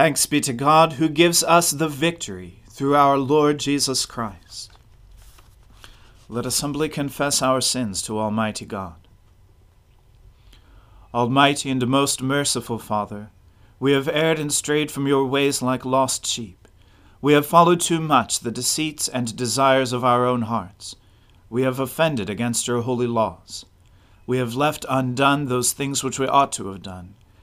Thanks be to God who gives us the victory through our Lord Jesus Christ. Let us humbly confess our sins to Almighty God. Almighty and most merciful Father, we have erred and strayed from your ways like lost sheep. We have followed too much the deceits and desires of our own hearts. We have offended against your holy laws. We have left undone those things which we ought to have done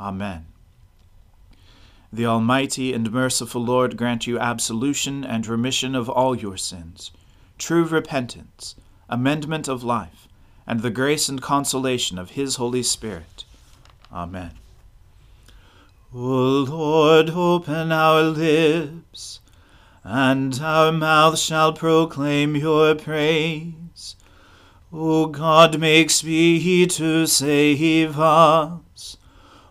Amen. The Almighty and merciful Lord grant you absolution and remission of all your sins, true repentance, amendment of life, and the grace and consolation of His Holy Spirit. Amen. O Lord, open our lips, and our mouth shall proclaim your praise. O God, make speed to save us.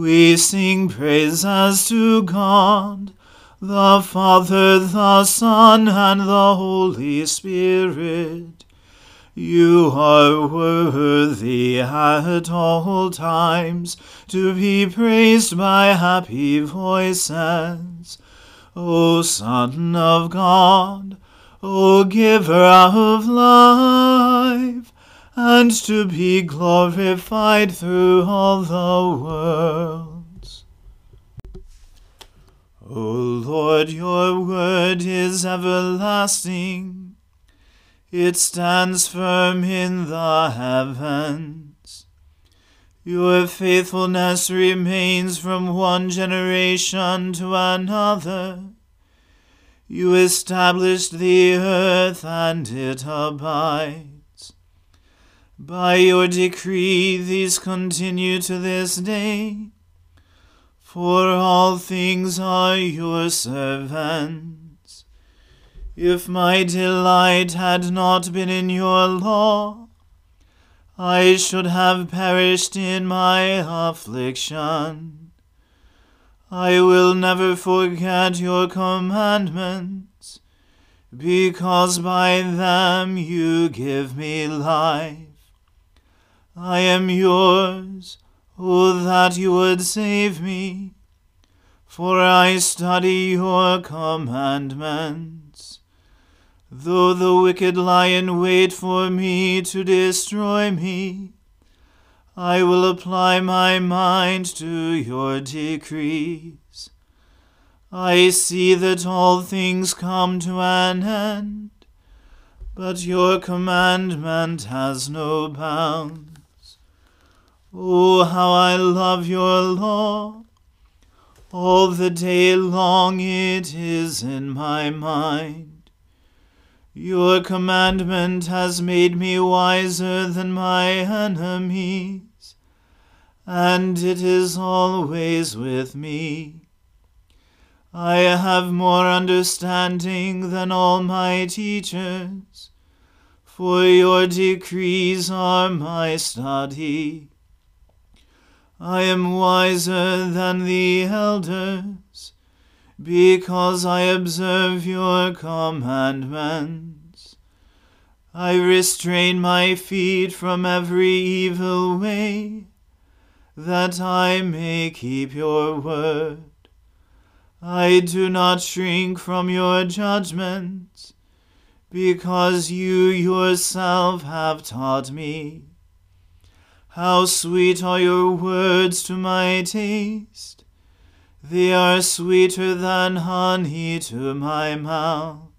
we sing praises to God, the Father, the Son, and the Holy Spirit. You are worthy at all times to be praised by happy voices. O Son of God, O Giver of life, and to be glorified through all the worlds. O Lord, your word is everlasting. It stands firm in the heavens. Your faithfulness remains from one generation to another. You established the earth, and it abides. By your decree these continue to this day, for all things are your servants. If my delight had not been in your law, I should have perished in my affliction. I will never forget your commandments, because by them you give me life. I am yours, O that you would save me, for I study your commandments. Though the wicked lie in wait for me to destroy me, I will apply my mind to your decrees. I see that all things come to an end, but your commandment has no bound. Oh, how I love your law! All the day long it is in my mind. Your commandment has made me wiser than my enemies, and it is always with me. I have more understanding than all my teachers, for your decrees are my study. I am wiser than the elders. because I observe your commandments. I restrain my feet from every evil way, that I may keep your word. I do not shrink from your judgments, because you yourself have taught me. How sweet are your words to my taste! They are sweeter than honey to my mouth.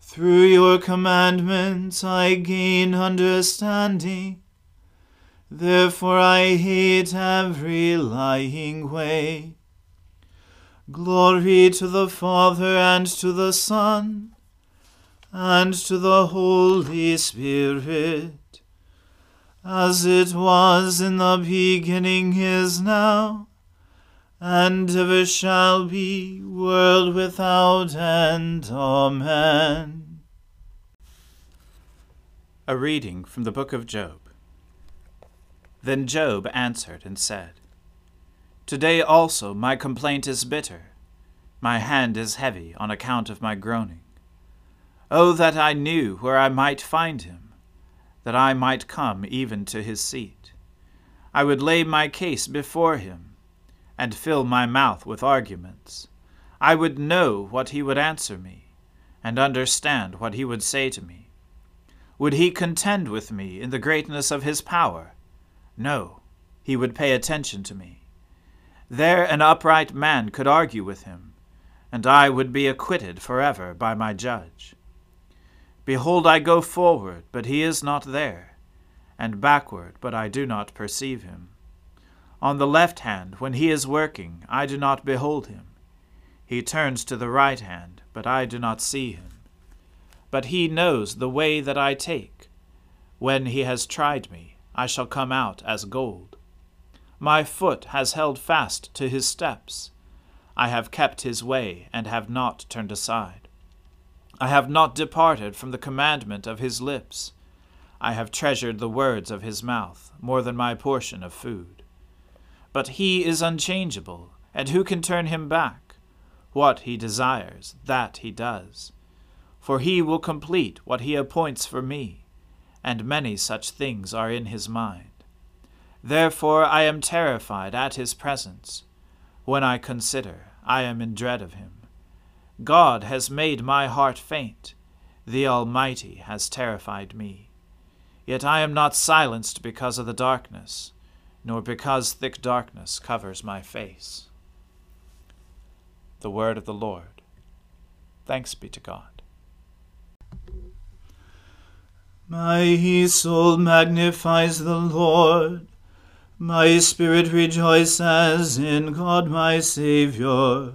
Through your commandments I gain understanding. Therefore I hate every lying way. Glory to the Father and to the Son and to the Holy Spirit as it was in the beginning is now, and ever shall be, world without end. Amen. A reading from the book of Job. Then Job answered and said, Today also my complaint is bitter, my hand is heavy on account of my groaning. Oh, that I knew where I might find him! That I might come even to his seat. I would lay my case before him, and fill my mouth with arguments. I would know what he would answer me, and understand what he would say to me. Would he contend with me in the greatness of his power? No, he would pay attention to me. There an upright man could argue with him, and I would be acquitted forever by my judge. Behold, I go forward, but he is not there, and backward, but I do not perceive him. On the left hand, when he is working, I do not behold him. He turns to the right hand, but I do not see him. But he knows the way that I take. When he has tried me, I shall come out as gold. My foot has held fast to his steps. I have kept his way, and have not turned aside. I have not departed from the commandment of his lips. I have treasured the words of his mouth more than my portion of food. But he is unchangeable, and who can turn him back? What he desires, that he does. For he will complete what he appoints for me, and many such things are in his mind. Therefore I am terrified at his presence. When I consider, I am in dread of him. God has made my heart faint. The Almighty has terrified me. Yet I am not silenced because of the darkness, nor because thick darkness covers my face. The Word of the Lord. Thanks be to God. My soul magnifies the Lord. My spirit rejoices in God my Saviour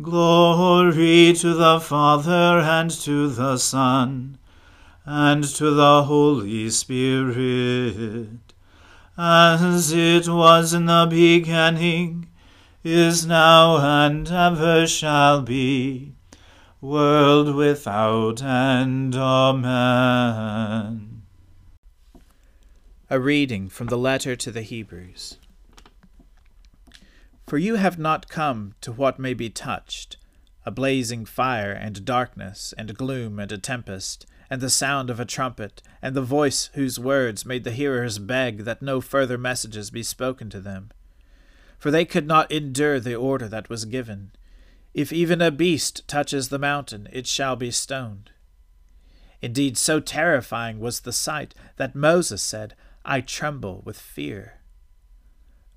Glory to the Father and to the Son and to the Holy Spirit, as it was in the beginning, is now, and ever shall be, world without end. Amen. A reading from the letter to the Hebrews. For you have not come to what may be touched a blazing fire, and darkness, and gloom, and a tempest, and the sound of a trumpet, and the voice whose words made the hearers beg that no further messages be spoken to them. For they could not endure the order that was given. If even a beast touches the mountain, it shall be stoned. Indeed, so terrifying was the sight that Moses said, I tremble with fear.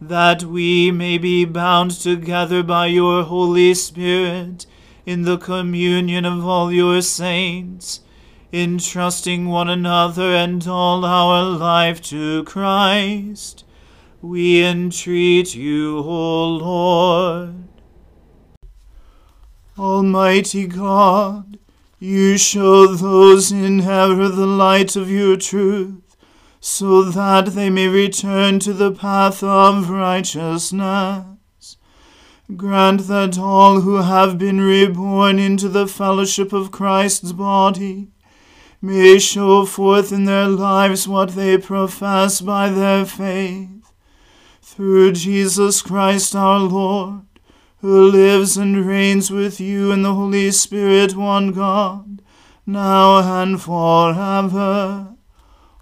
that we may be bound together by your Holy Spirit in the communion of all your saints, entrusting one another and all our life to Christ, we entreat you, O Lord. Almighty God, you show those in error the light of your truth, so that they may return to the path of righteousness. Grant that all who have been reborn into the fellowship of Christ's body may show forth in their lives what they profess by their faith. Through Jesus Christ our Lord, who lives and reigns with you in the Holy Spirit, one God, now and forever.